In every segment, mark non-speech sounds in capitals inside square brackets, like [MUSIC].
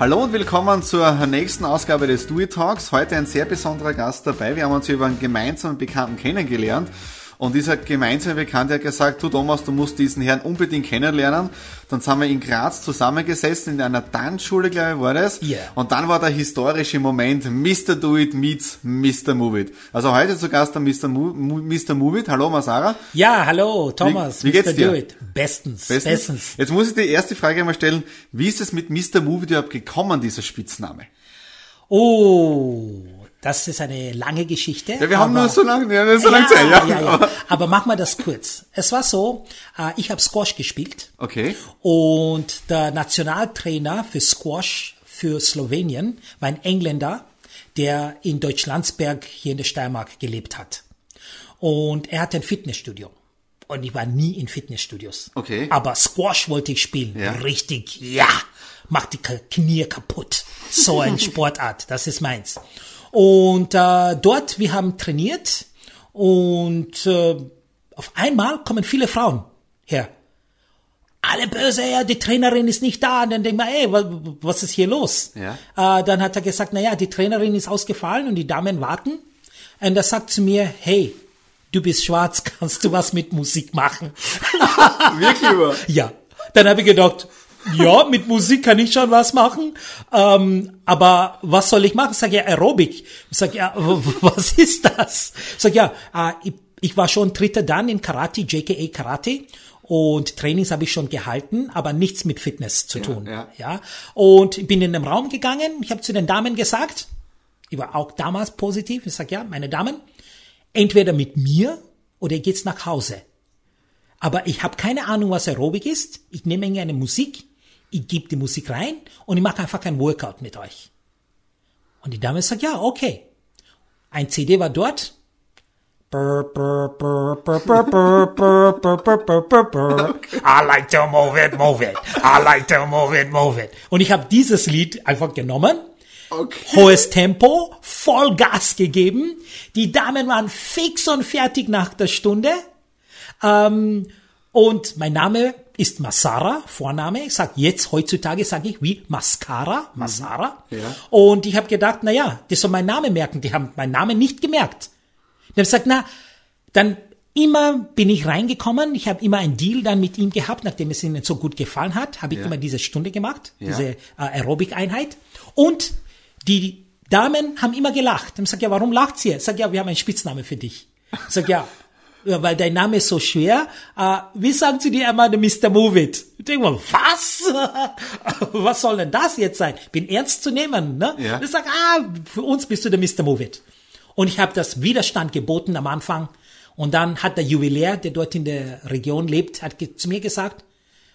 Hallo und willkommen zur nächsten Ausgabe des Do It Talks. Heute ein sehr besonderer Gast dabei. Wir haben uns über einen gemeinsamen Bekannten kennengelernt. Und dieser gemeinsame Bekannte hat gesagt, du Thomas, du musst diesen Herrn unbedingt kennenlernen. Dann sind wir in Graz zusammengesessen, in einer Tanzschule, glaube ich, war das. Ja. Und dann war der historische Moment, Mr. Do It meets Mr. Move It. Also heute zu Gast der Mr. Mo Mr. Move It. Hallo Masara. Ja, hallo, Thomas. Wie- wie geht's Mr. dir? Do It. Bestens, bestens. Jetzt muss ich die erste Frage einmal stellen. Wie ist es mit Mr. Move It überhaupt gekommen, dieser Spitzname? Oh, das ist eine lange Geschichte. Ja, wir haben nur so lange, wir haben nur so lange ja, Zeit, ja. ja, ja. Aber- machen wir das kurz. Es war so, äh, ich habe Squash gespielt Okay. und der Nationaltrainer für Squash für Slowenien war ein Engländer, der in Deutschlandsberg hier in der Steiermark gelebt hat. Und er hatte ein Fitnessstudio. Und ich war nie in Fitnessstudios. Okay. Aber Squash wollte ich spielen. Ja. Richtig, ja. Macht die Knie kaputt. So ein [LAUGHS] Sportart, das ist meins. Und äh, dort, wir haben trainiert und äh, auf einmal kommen viele Frauen her. Alle böse, ja, die Trainerin ist nicht da. Und dann denkt man, ey, wa- was ist hier los? Ja. Äh, dann hat er gesagt, na ja, die Trainerin ist ausgefallen und die Damen warten. Und er sagt zu mir, hey, du bist schwarz, [LAUGHS] kannst du was mit Musik machen? [LAUGHS] Wirklich über. Ja. Dann habe ich gedacht, ja, mit Musik kann ich schon was machen. Ähm, aber was soll ich machen? Sag ja Aerobic. Ich sag ja, was [LAUGHS] ist das? Sag ja, äh, ich, ich war schon dritter dann in Karate, JKA Karate. Und Trainings habe ich schon gehalten, aber nichts mit Fitness zu tun. ja. ja. Und ich bin in den Raum gegangen. Ich habe zu den Damen gesagt, ich war auch damals positiv. Ich sag ja, meine Damen, entweder mit mir oder ihr geht's nach Hause. Aber ich habe keine Ahnung, was Aerobic ist. Ich nehme irgendeine Musik, ich gebe die Musik rein und ich mache einfach kein Workout mit euch. Und die Dame sagt, ja, okay. Ein CD war dort. I like to move it, move it. I like to move it, move it. Und ich habe dieses Lied einfach genommen Okay. Hohes Tempo, voll Gas gegeben. Die Damen waren fix und fertig nach der Stunde. Ähm, und mein Name ist Masara, Vorname. Ich sag jetzt heutzutage sage ich wie Mascara, Masara. Ja. Und ich habe gedacht, na ja, die soll meinen Namen merken. Die haben meinen Namen nicht gemerkt. Die haben gesagt, na, dann immer bin ich reingekommen. Ich habe immer einen Deal dann mit ihm gehabt, nachdem es ihnen so gut gefallen hat, habe ich Ja. immer diese Stunde gemacht, Ja. diese äh, Aerobic-Einheit. Und die Damen haben immer gelacht. Ich sag ja, warum lacht sie? Ich sag ja, wir haben einen Spitzname für dich. Ich sag ja, ja, weil dein Name ist so schwer. Äh, wie sagen sie dir einmal, Mr. Move It? Ich denke mal, was? [LAUGHS] was soll denn das jetzt sein? Bin ernst zu nehmen, ne? Ja. Ich sag, ah, für uns bist du der Mr. Move It. Und ich habe das Widerstand geboten am Anfang. Und dann hat der Juwelier, der dort in der Region lebt, hat zu mir gesagt,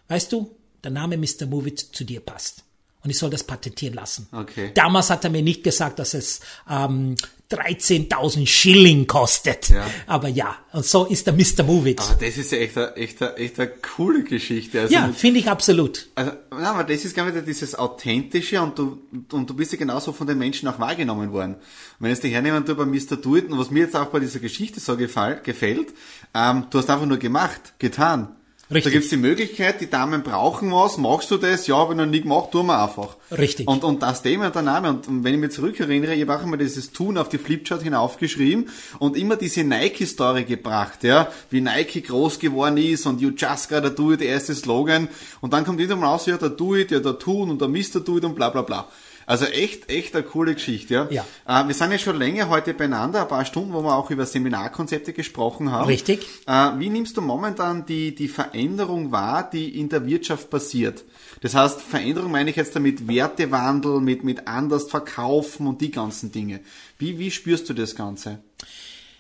weißt du, der Name Mr. Move It zu dir passt. Und ich soll das patentieren lassen. Okay. Damals hat er mir nicht gesagt, dass es ähm, 13.000 Schilling kostet. Ja. Aber ja, und so ist der Mr. Move It. Aber das ist ja echt eine, echt eine, echt eine coole Geschichte. Also ja, finde ich absolut. Also, na, aber das ist gar wieder dieses Authentische und du, und du bist ja genauso von den Menschen auch wahrgenommen worden. Und wenn jetzt die hernehmen du bei Mr. Do It, und was mir jetzt auch bei dieser Geschichte so gefällt, gefällt ähm, du hast einfach nur gemacht, getan. Richtig. Da gibt's die Möglichkeit, die Damen brauchen was, machst du das? Ja, habe ich noch nie gemacht, tun wir einfach. Richtig. Und, und das Thema der Name, und, und wenn ich mich zurückerinnere, ich habe auch immer dieses Tun auf die Flipchart hinaufgeschrieben und immer diese Nike-Story gebracht, ja, wie Nike groß geworden ist und You just gotta do it, der erste Slogan. Und dann kommt wieder mal raus, ja, der Do it, ja, der Tun und der Mr. Do it und bla bla bla. Also echt, echt eine coole Geschichte, ja. Ja. Äh, wir sind ja schon länger heute beieinander, ein paar Stunden, wo wir auch über Seminarkonzepte gesprochen haben. Richtig. Äh, wie nimmst du momentan die, die Veränderung wahr, die in der Wirtschaft passiert? Das heißt, Veränderung meine ich jetzt damit Wertewandel, mit, mit anders verkaufen und die ganzen Dinge. Wie, wie spürst du das Ganze?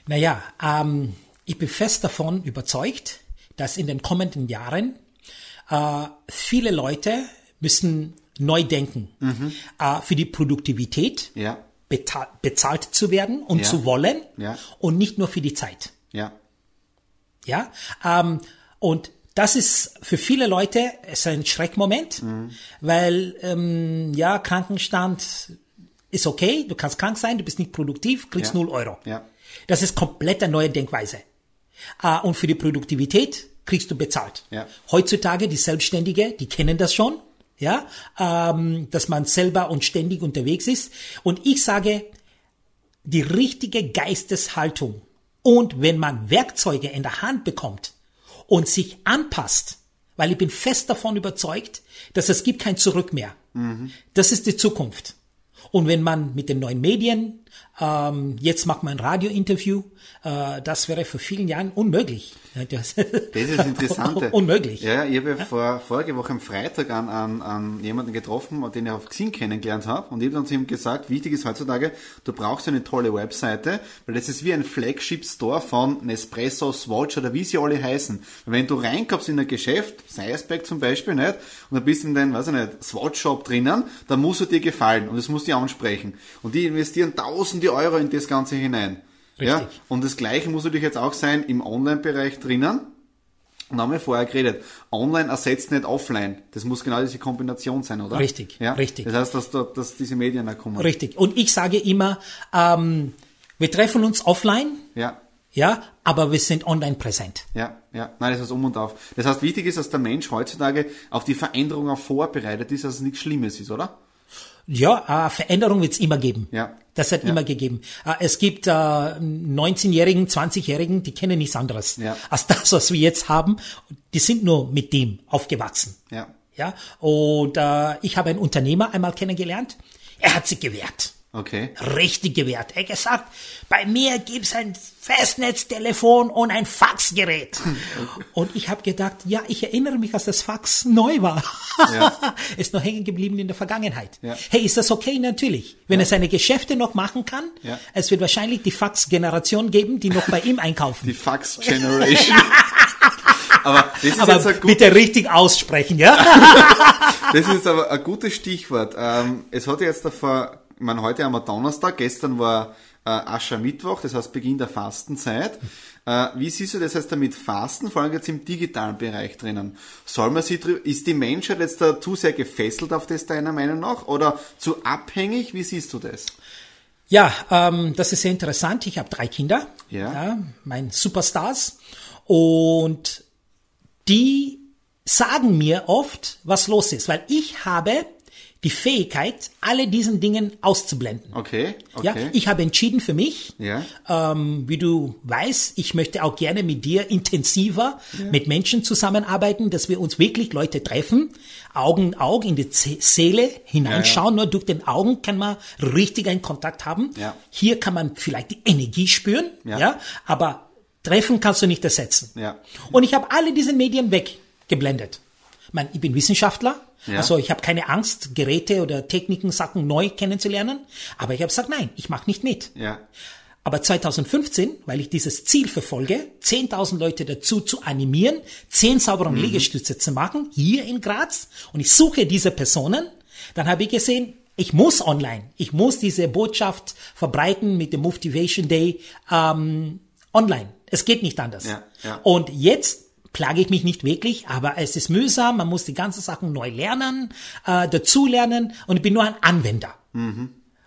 Naja, ähm, ich bin fest davon überzeugt, dass in den kommenden Jahren äh, viele Leute müssen neu denken. Äh, für die Produktivität Ja, bezahl bezahlt zu werden und Ja. zu wollen Ja. und nicht nur für die Zeit. ja, Ja, ähm, und das ist für viele Leute ist ein Schreckmoment, weil ähm, ja Krankenstand ist okay, du kannst krank sein, du bist nicht produktiv, kriegst null Euro. Ja. Das ist komplett eine neue Denkweise. Äh, und für die Produktivität kriegst du bezahlt. Ja. Heutzutage die Selbstständige, die kennen das schon. Ja, ähm, dass man selber und ständig unterwegs ist. Und ich sage, die richtige Geisteshaltung und wenn man Werkzeuge in der Hand bekommt und sich anpasst, weil ich bin fest davon überzeugt, dass es gibt kein Zurück mehr. Das ist die Zukunft. Und wenn man mit den neuen Medien, ähm, jetzt macht man ein Radiointerview, äh, das wäre vor vielen Jahren unmöglich. Das, Das ist das Interessante. Unmöglich. Ja, ich habe ja vor, vorige Woche am Freitag an, an, an jemanden getroffen, den ich auf Xing kennengelernt habe. Und ich habe dann zu ihm gesagt, wichtig ist heutzutage, du brauchst eine tolle Webseite, weil das ist wie ein Flagship-Store von Nespresso, Swatch oder wie sie alle heißen. Und wenn du reinkommst in ein Geschäft, Seiersberg zum Beispiel, nicht, und du bist in den, weiß ich nicht, Swatch-Shop drinnen, dann muss er dir gefallen und es muss dir ansprechen. Und die investieren tausende Euro in das Ganze hinein. Ja, Richtig. und das Gleiche muss natürlich jetzt auch sein im Online-Bereich drinnen. Und haben wir vorher geredet. Online ersetzt nicht offline. Das muss genau diese Kombination sein, oder? Richtig, ja? richtig. Das heißt, dass, dass diese Medien auch kommen. Richtig. Und ich sage immer, ähm, wir treffen uns offline, Ja, ja, aber wir sind online präsent. ja, ja. Nein, das ist um und auf. Das heißt, wichtig ist, dass der Mensch heutzutage auf die Veränderung auch vorbereitet ist, dass es nichts Schlimmes ist, oder? Ja, äh, Veränderung wird es immer geben. Ja. Das hat Ja. immer gegeben. Äh, es gibt äh, 19-Jährigen, 20-Jährigen, die kennen nichts anderes Ja. als das, was wir jetzt haben. Die sind nur mit dem aufgewachsen. Ja. Ja. Und äh, ich habe einen Unternehmer einmal kennengelernt. Er hat sich gewehrt. Okay. Richtig gewehrt. Er hat gesagt, bei mir gibt's ein Festnetztelefon und ein Faxgerät. [LAUGHS] Und ich habe gedacht, ja, ich erinnere mich, als das Fax neu war. Ja. [LAUGHS] Ist noch hängen geblieben in der Vergangenheit. Ja. Hey, ist das okay? Natürlich. Wenn er seine Geschäfte noch machen kann, Ja. es wird wahrscheinlich die Fax-Generation geben, die noch bei ihm einkaufen. Die Fax Generation. [LAUGHS] aber das ist jetzt Aber ein gut, bitte richtig aussprechen, ja? Das ist aber ein gutes Stichwort. Ähm, es hat jetzt davor, ich meine, heute haben wir Donnerstag, gestern war äh, Aschermittwoch, das heißt Beginn der Fastenzeit. Äh, wie siehst du das heißt damit Fasten, vor allem jetzt im digitalen Bereich drinnen? Soll man sich drü- ist die Menschheit jetzt da zu sehr gefesselt auf das deiner Meinung nach oder zu abhängig? Wie siehst du das? Ja, ähm, das ist sehr interessant. Ich habe drei Kinder, Ja. mein Superstars, und die sagen mir oft, was los ist, weil ich habe die Fähigkeit, alle diesen Dingen auszublenden. Okay, Ja, okay. ich habe entschieden für mich, Ja. ähm, wie du weißt, ich möchte auch gerne mit dir intensiver mit Menschen zusammenarbeiten, dass wir uns wirklich Leute treffen, Augen in Auge in die Z- Seele hineinschauen. Nur durch den Augen kann man richtig einen Kontakt haben. Ja. Hier kann man vielleicht die Energie spüren, Ja. ja, aber treffen kannst du nicht ersetzen. Ja. Und ich habe alle diese Medien weggeblendet. Ich, meine, ich bin Wissenschaftler, Ja. also ich habe keine Angst, Geräte oder Techniken, Sachen neu kennenzulernen. Aber ich habe gesagt, nein, ich mache nicht mit. ja. Aber 2015, weil ich dieses Ziel verfolge, 10.000 Leute dazu zu animieren, 10 saubere Liegestütze zu machen, hier in Graz, und ich suche diese Personen, dann habe ich gesehen, ich muss online, ich muss diese Botschaft verbreiten mit dem Motivation Day ähm, online. Es geht nicht anders. Ja, ja. Und jetzt plage ich mich nicht wirklich, aber es ist mühsam, man muss die ganzen Sachen neu lernen, äh, dazulernen und ich bin nur ein Anwender.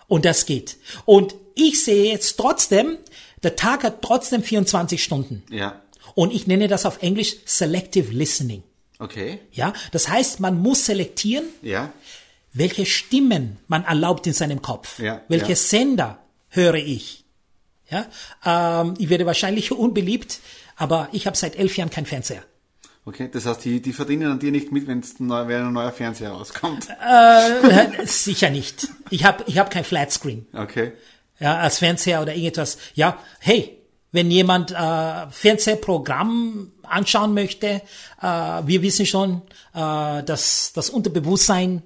Und das geht. Und ich sehe jetzt trotzdem, der Tag hat trotzdem 24 Stunden. Ja. Und ich nenne das auf Englisch Selective Listening. Okay. Ja, das heißt, man muss selektieren, Ja. welche Stimmen man erlaubt in seinem Kopf. Ja, welche ja. Sender höre ich. Ja, ähm, ich werde wahrscheinlich [LAUGHS] unbeliebt, aber ich habe seit elf Jahren keinen Fernseher. Okay. Das heißt, die, die verdienen an dir nicht mit, wenn ein neuer, wenn ein neuer Fernseher rauskommt. Äh, sicher nicht. Ich habe ich hab kein Flatscreen. Okay. ja, als Fernseher oder irgendetwas. Ja, hey, wenn jemand äh, Fernsehprogramm anschauen möchte, äh, wir wissen schon, äh, dass das Unterbewusstsein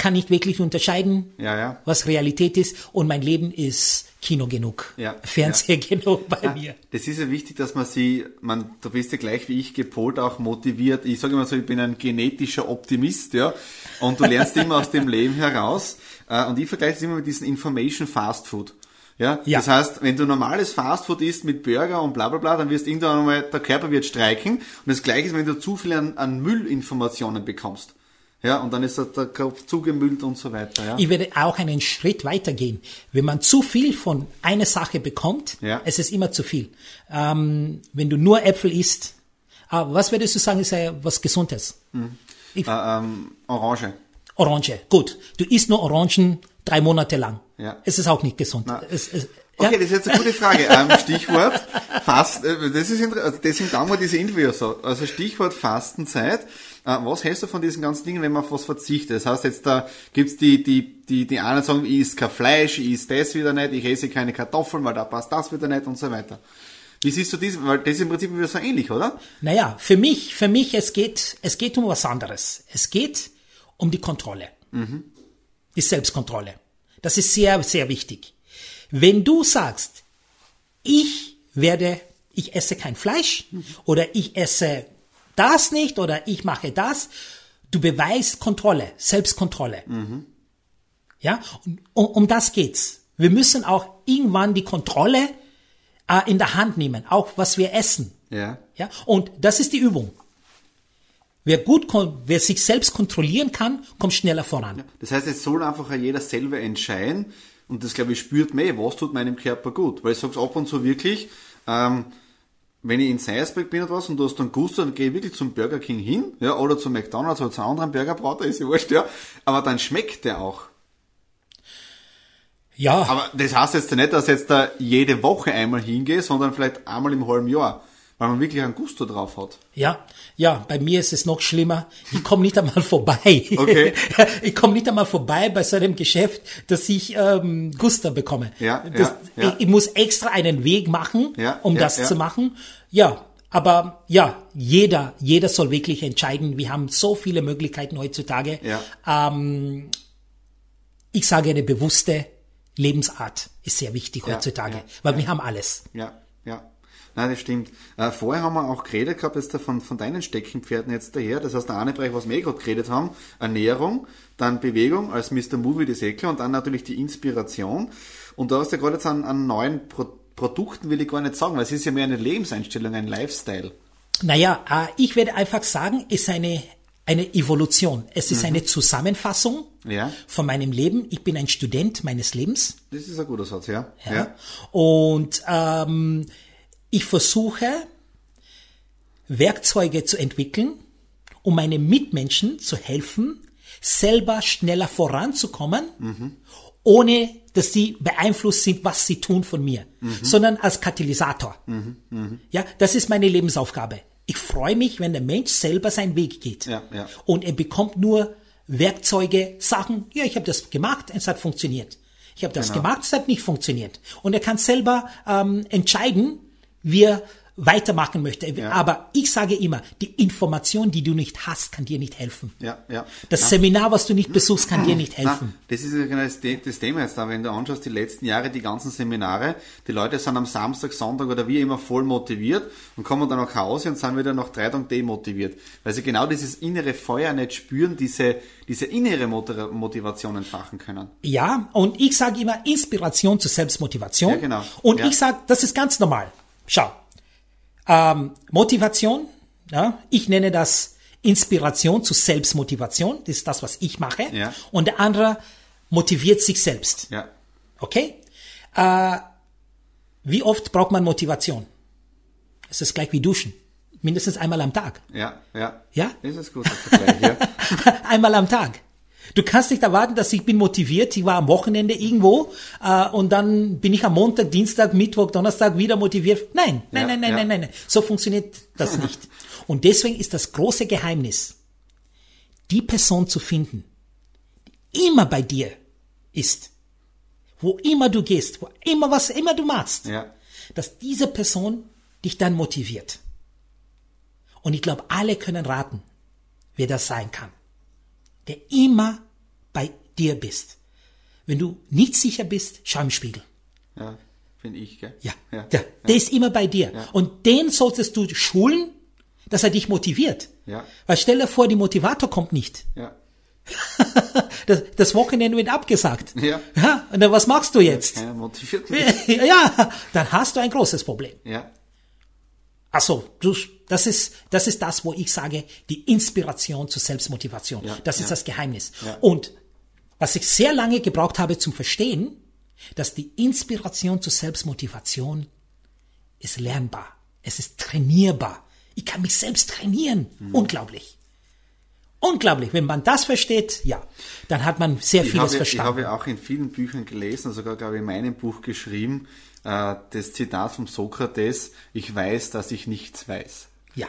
kann nicht wirklich unterscheiden, Ja, ja. was Realität ist und mein Leben ist Kino genug, Ja, Fernseher genug bei mir. Das ist ja wichtig, dass man sie, man, du bist ja gleich wie ich gepolt, auch motiviert. Ich sage immer so, ich bin ein genetischer Optimist, ja. Und du lernst immer aus dem Leben heraus. Äh, Und ich vergleiche es immer mit diesem Information Fast Food. Ja? Ja. Das heißt, wenn du normales Fastfood isst mit Burger und bla bla bla, dann wirst irgendwann einmal, der Körper wird streiken. Und das gleiche ist, wenn du zu viel an, an Müllinformationen bekommst. Ja, und dann ist der Kopf zugemüllt und so weiter. Ja. Ich werde auch einen Schritt weitergehen. Wenn man zu viel von einer Sache bekommt, Ja. es ist immer zu viel. Ähm, wenn du nur Äpfel isst, äh, was würdest du sagen, ist äh, was Gesundes? Ich, Äh, ähm, Orange. Orange, gut. Du isst nur Orangen drei Monate lang. Ja. Es ist auch nicht gesund. Es, es, Okay, ja. das ist jetzt eine gute Frage. [LAUGHS] Ähm, Stichwort Fast, äh, das ist deswegen wir diese Interviews so. Also Stichwort Fastenzeit. Äh, was hältst du von diesen ganzen Dingen, wenn man auf was verzichtet? Das heißt, jetzt da gibt's die, die, die, die einen sagen, ich esse kein Fleisch, ich esse das wieder nicht, ich esse keine Kartoffeln, weil da passt das wieder nicht und so weiter. Wie siehst du das? Weil das ist im Prinzip wieder so ähnlich, oder? Naja, für mich, für mich, es geht, es geht um was anderes. Es geht um die Kontrolle. Die Selbstkontrolle. Das ist sehr, sehr wichtig. Wenn du sagst, ich werde, ich esse kein Fleisch oder ich esse das nicht oder ich mache das, du beweist Kontrolle, Selbstkontrolle. Ja, und um, um das geht's. Wir müssen auch irgendwann die Kontrolle äh, in der Hand nehmen, auch was wir essen. Ja. Ja, und das ist die Übung. Wer gut, wer sich selbst kontrollieren kann, kommt schneller voran. Das heißt, es soll einfach jeder selber entscheiden und das, glaube ich, spürt mehr, was tut meinem Körper gut. Weil ich sage ab und zu wirklich, ähm, wenn ich in Salzburg bin oder was und du hast dann Gusto, dann gehe ich wirklich zum Burger King hin, ja, oder zum McDonalds oder zu einem anderen Burgerbrater, ist ja wurscht, ja. Aber dann schmeckt der auch. Ja, Aber das heißt jetzt nicht, dass ich jetzt da jede Woche einmal hingehe, sondern vielleicht einmal im halben Jahr. Weil man wirklich einen Gusto drauf hat. ja, ja, bei mir ist es noch schlimmer. Ich komme nicht einmal vorbei. Okay. [LAUGHS] Ich komme nicht einmal vorbei bei so einem Geschäft, dass ich ähm, Guster bekomme. Ja, das, ja, ja. Ich, ich muss extra einen Weg machen, Ja, um ja, das ja. zu machen. Ja, aber ja, jeder, jeder soll wirklich entscheiden. Wir haben so viele Möglichkeiten heutzutage. Ja. Ähm, ich sage, eine bewusste Lebensart ist sehr wichtig heutzutage, weil wir haben alles. Ja. Nein, das stimmt. Äh, vorher haben wir auch geredet gehabt, jetzt von, von deinen Steckenpferden jetzt daher. Das heißt, der eine Bereich, was wir eh gerade geredet haben, Ernährung, dann Bewegung als Mr. Movie, das eh klar, und dann natürlich die Inspiration. Und da hast du ja gerade jetzt an, an neuen Pro Produkten, will ich gar nicht sagen, weil es ist ja mehr eine Lebenseinstellung, ein Lifestyle. Naja, äh, ich werde einfach sagen, ist eine, eine Evolution. Es ist eine Zusammenfassung Mhm. Ja. von meinem Leben. Ich bin ein Student meines Lebens. Das ist ein guter Satz, ja. Ja. Und ähm, ich versuche, Werkzeuge zu entwickeln, um meinen Mitmenschen zu helfen, selber schneller voranzukommen, ohne dass sie beeinflusst sind, was sie tun von mir, sondern als Katalysator. Ja, das ist meine Lebensaufgabe. Ich freue mich, wenn der Mensch selber seinen Weg geht. Ja, ja. Und er bekommt nur Werkzeuge, Sachen, ja, ich habe das gemacht, es hat funktioniert. Ich habe das Genau. gemacht, es hat nicht funktioniert. Und er kann selber ähm, entscheiden, wie er weitermachen möchte. Aber ich sage immer, die Information, die du nicht hast, kann dir nicht helfen. Ja, ja. Das Ja. Seminar, was du nicht besuchst, kann dir nicht helfen. Na, das ist ja genau das, das Thema jetzt da, wenn du anschaust, die letzten Jahre, die ganzen Seminare, die Leute sind am Samstag, Sonntag oder wie immer voll motiviert und kommen dann nach Hause und sind wieder nach drei Tagen demotiviert. Weil sie genau dieses innere Feuer nicht spüren, diese, diese innere Motivation entfachen können. Ja, und ich sage immer Inspiration zur Selbstmotivation. Ja, genau. Und Ja. ich sage, das ist ganz normal. Schau, ähm, Motivation, ja, ich nenne das Inspiration zur Selbstmotivation. Das ist das, was ich mache. Ja. Und der andere motiviert sich selbst. Ja. Okay? Äh, wie oft braucht man Motivation? Es ist gleich wie Duschen. Mindestens einmal am Tag. Ja, ja. Ja? Das ist gut, der Vergleich, ja. Einmal am Tag. Du kannst nicht erwarten, dass ich bin motiviert. Ich war am Wochenende irgendwo äh, und dann bin ich am Montag, Dienstag, Mittwoch, Donnerstag wieder motiviert. Nein, nein, Ja, nein, nein, ja. nein, nein, nein. So funktioniert das [LAUGHS] nicht. Und deswegen ist das große Geheimnis, die Person zu finden, die immer bei dir ist, wo immer du gehst, wo immer was immer du machst, Ja. dass diese Person dich dann motiviert. Und ich glaube, alle können raten, wer das sein kann. Der immer bei dir bist. Wenn du nicht sicher bist, schau im Spiegel. Ja, finde ich, gell? Ja, Ja. Der, der ist immer bei dir. Und den solltest du schulen, dass er dich motiviert. Ja. Weil stell dir vor, die Motivator kommt nicht. Ja. [LAUGHS] Das, das Wochenende wird abgesagt. Ja. ja. Und dann was machst du jetzt? Keiner motiviert [LAUGHS] mich. ja, dann hast du ein großes Problem. Ja. Also, das ist, das ist das, wo ich sage, die Inspiration zur Selbstmotivation. Ja, das ist ja. das Geheimnis. Ja. Und was ich sehr lange gebraucht habe zum Verstehen, dass die Inspiration zur Selbstmotivation ist lernbar. Es ist trainierbar. Ich kann mich selbst trainieren. Mhm. Unglaublich. Unglaublich. Wenn man das versteht, ja, dann hat man sehr Ich vieles habe, ich verstanden. habe auch in vielen Büchern gelesen, sogar glaube ich in meinem Buch geschrieben, äh, das Zitat von Sokrates, ich weiß, dass ich nichts weiß. ja.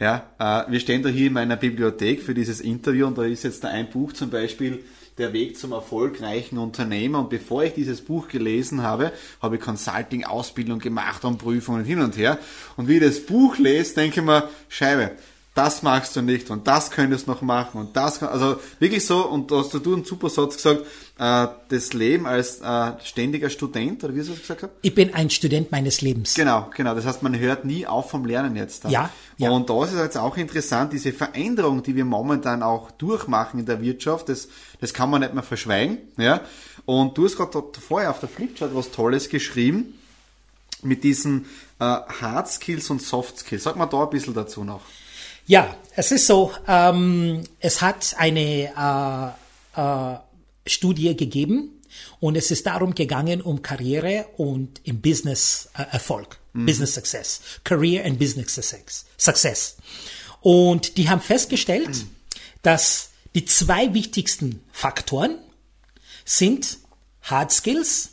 Ja, äh, wir stehen da hier in meiner Bibliothek für dieses Interview und da ist jetzt da ein Buch zum Beispiel, der Weg zum erfolgreichen Unternehmer. Und bevor ich dieses Buch gelesen habe, habe ich Consulting, Ausbildung gemacht und Prüfungen hin und her. Und wie ich das Buch lese, denke ich mir, Scheibe, das magst du nicht und das könntest du noch machen und das, kann- also wirklich so, und da hast du einen super Satz gesagt, äh, das Leben als äh, ständiger Student, oder wie hast du das gesagt hast? Ich bin ein Student meines Lebens. Genau, genau. Das heißt, man hört nie auf vom Lernen jetzt. da. Ja, ja. Und da ist es jetzt auch interessant, diese Veränderung, die wir momentan auch durchmachen in der Wirtschaft, das, das kann man nicht mehr verschweigen. Ja. Und du hast gerade vorher auf der Flipchart was Tolles geschrieben mit diesen äh, Hard Skills und Soft Skills. Sag mal da ein bisschen dazu noch. Ja, es ist so, ähm, es hat eine äh, äh, Studie gegeben und es ist darum gegangen, um Karriere und im Business äh, Erfolg, Business Success, Career and Business Success, Success. Und die haben festgestellt, dass die zwei wichtigsten Faktoren sind Hard Skills,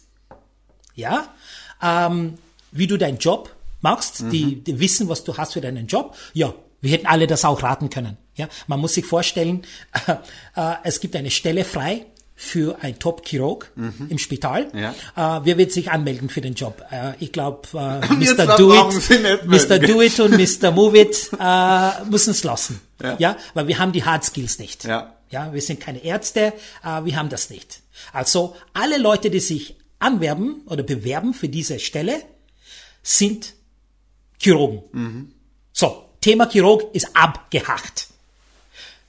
ja, ähm, wie du deinen Job machst, die, die wissen, was du hast für deinen Job. Ja, wir hätten alle das auch raten können. Ja, man muss sich vorstellen, äh, [LAUGHS] äh, es gibt eine Stelle frei für ein Top-Chirurg im Spital. Ja. Äh, wer wird sich anmelden für den Job? Äh, ich glaube, äh, [LAUGHS] Mr. Do It, Mr. Do It und Mr. Move It äh, müssen es lassen. Ja. ja, weil wir haben die Hard Skills nicht. Ja. Ja, wir sind keine Ärzte, äh, wir haben das nicht. Also alle Leute, die sich anwerben oder bewerben für diese Stelle, sind Chirurgen. So, Thema Chirurg ist abgehakt.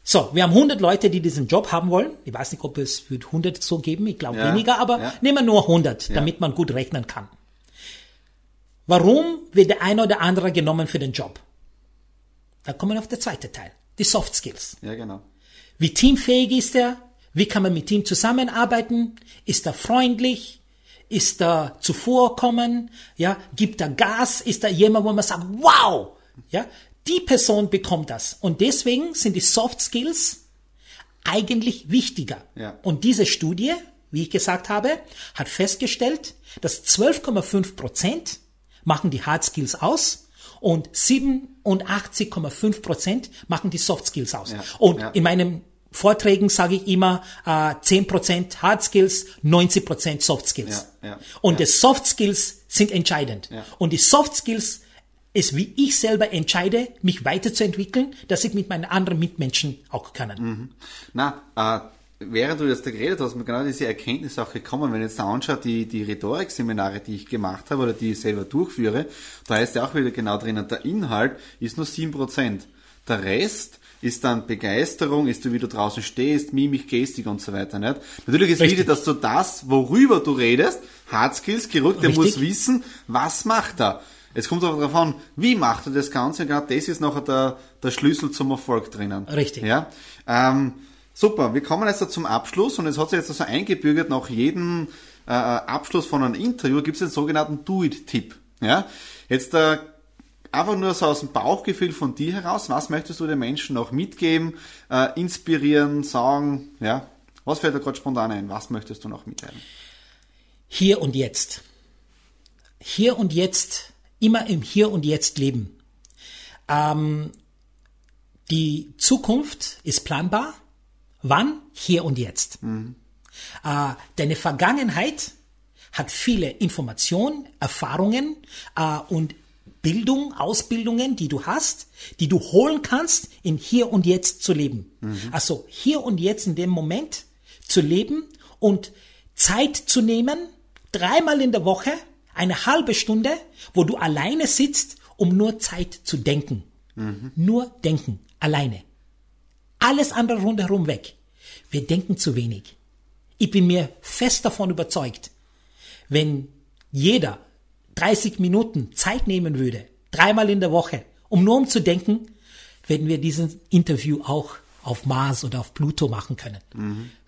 So, wir haben 100 Leute, die diesen Job haben wollen. Ich weiß nicht, ob es wird 100 so geben, ich glaube Ja, weniger, aber ja. nehmen wir nur 100, damit man gut rechnen kann. Warum wird der eine oder andere genommen für den Job? Da kommen wir auf der zweite Teil, die Soft Skills. Ja, genau. Wie teamfähig ist er? Wie kann man mit ihm zusammenarbeiten? Ist er freundlich? Ist er zuvorkommen? Ja, gibt er Gas? Ist er jemand, wo man sagt, wow! Ja, die Person bekommt das. Und deswegen sind die Soft Skills eigentlich wichtiger. Ja. Und diese Studie, wie ich gesagt habe, hat festgestellt, dass 12,5 Prozent machen die Hard Skills aus und 87,5 Prozent machen die Soft Skills aus. Ja. Und Ja. in meinen Vorträgen sage ich immer äh, 10% Hard Skills, 90% Soft Skills. Und die Soft Skills sind entscheidend. Und die Soft Skills ist, wie ich selber entscheide, mich weiterzuentwickeln, dass ich mit meinen anderen Mitmenschen auch kann. Na, äh, während du jetzt da geredet hast, mir genau diese Erkenntnis auch gekommen, wenn ich jetzt da anschaue, die, die Rhetorikseminare, die ich gemacht habe oder die ich selber durchführe, da ist ja auch wieder genau drinnen, der Inhalt ist nur 7%. Der Rest ist dann Begeisterung, ist du, wie du draußen stehst, Mimik, Gestik und so weiter, nicht? Natürlich ist wichtig, dass du das, worüber du redest, Hard Skills, Chirurg, der Richtig. muss wissen, was macht er. Es kommt aber darauf an, wie macht er das Ganze, und genau das ist nachher der, der Schlüssel zum Erfolg drinnen. Richtig. Ja, ähm, super. Wir kommen jetzt zum Abschluss und es hat sich jetzt so eingebürgert, nach jedem äh, Abschluss von einem Interview gibt es den sogenannten Do-It-Tipp. Ja, jetzt äh, einfach nur so aus dem Bauchgefühl von dir heraus, was möchtest du den Menschen noch mitgeben, äh, inspirieren, sagen, ja, was fällt dir gerade spontan ein, was möchtest du noch mitteilen? Hier und jetzt. Hier und jetzt, immer im Hier und Jetzt leben. Ähm, die Zukunft ist planbar. Wann? Hier und jetzt. Äh, deine Vergangenheit hat viele Informationen, Erfahrungen äh, und Bildung, Ausbildungen, die du hast, die du holen kannst, in hier und jetzt zu leben. Also hier und jetzt in dem Moment zu leben und Zeit zu nehmen, dreimal in der Woche, eine halbe Stunde, wo du alleine sitzt, um nur Zeit zu denken. Nur denken, alleine. Alles andere rundherum weg. Wir denken zu wenig. Ich bin mir fest davon überzeugt, wenn jeder 30 Minuten Zeit nehmen würde, dreimal in der Woche, um nur um zu denken, werden wir diesen Interview auch auf Mars oder auf Pluto machen können.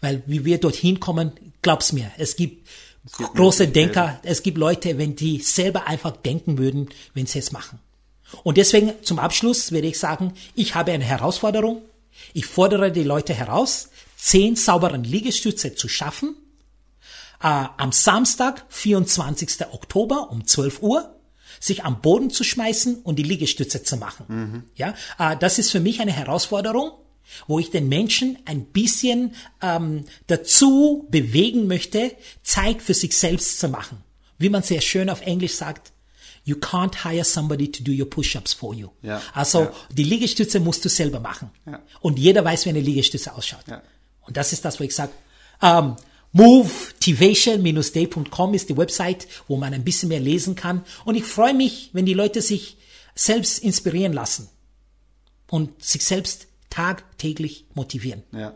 Weil wie wir dorthin kommen, glaub's mir, es gibt große. Denker, es gibt Leute, wenn die selber einfach denken würden, wenn sie es machen. Und deswegen zum Abschluss werde ich sagen, ich habe eine Herausforderung. Ich fordere die Leute heraus, zehn sauberen Liegestütze zu schaffen. Äh, am Samstag, 24. Oktober um 12 Uhr sich am Boden zu schmeißen und die Liegestütze zu machen. Mhm. Ja, äh, das ist für mich eine Herausforderung, wo ich den Menschen ein bisschen ähm, dazu bewegen möchte, Zeit für sich selbst zu machen. Wie man sehr schön auf Englisch sagt, you can't hire somebody to do your push-ups for you. Ja, also ja. die Liegestütze musst du selber machen. Ja. Und jeder weiß, wie eine Liegestütze ausschaut. Und das ist das, wo ich sage, ähm, motivation-day.com ist die Website, wo man ein bisschen mehr lesen kann. Und ich freue mich, wenn die Leute sich selbst inspirieren lassen und sich selbst tagtäglich motivieren. Ja.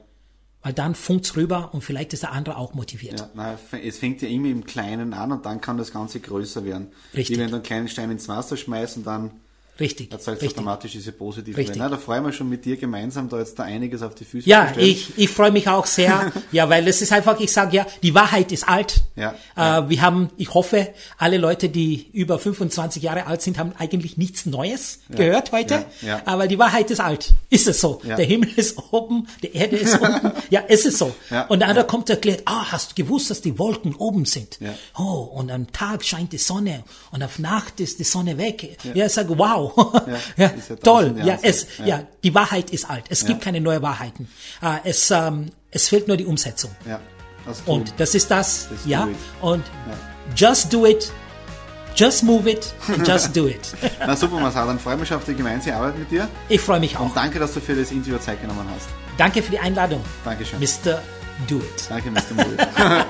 Weil dann funkt's rüber und vielleicht ist der andere auch motiviert. Ja, na, es fängt ja immer im Kleinen an und dann kann das Ganze größer werden. Richtig. Wie wenn du einen kleinen Stein ins Wasser schmeißt und dann Richtig. erzeugt richtig. automatisch diese positive Richtig. Na, da freuen wir schon mit dir gemeinsam, da jetzt da einiges auf die Füße Ja, zu stellen. ich, ich freue mich auch sehr. [LAUGHS] ja, weil es ist einfach, ich sage ja, die Wahrheit ist alt. Ja, Äh, wir haben, ich hoffe, alle Leute, die über 25 Jahre alt sind, haben eigentlich nichts Neues gehört heute. ja, ja. Aber die Wahrheit ist alt. Ist es so? Ja. Der Himmel ist oben, die Erde ist unten. Ja, ist es so. Ja, und der andere kommt und erklärt, ah, hast du gewusst, dass die Wolken oben sind? Ja. Oh, und am Tag scheint die Sonne und auf Nacht ist die Sonne weg. Ja, ich sage, wow. [LAUGHS] Ja, ja, ist ja toll. Ja, es, ja. Ja. die Wahrheit ist alt. Es gibt keine neuen Wahrheiten. Äh, es, ähm, es fehlt nur die Umsetzung. Ja, das Und tun. das ist das, Das ja. do it. Und just do it, just move it, and just do it. [LAUGHS] Na super, Marcel, dann freue ich mich auf die gemeinsame Arbeit mit dir. Ich freue mich auch. Und danke, dass du für das Interview Zeit genommen hast. Danke für die Einladung, Dankeschön. Mr. Do It. Danke, Mr. Mulli. [LAUGHS]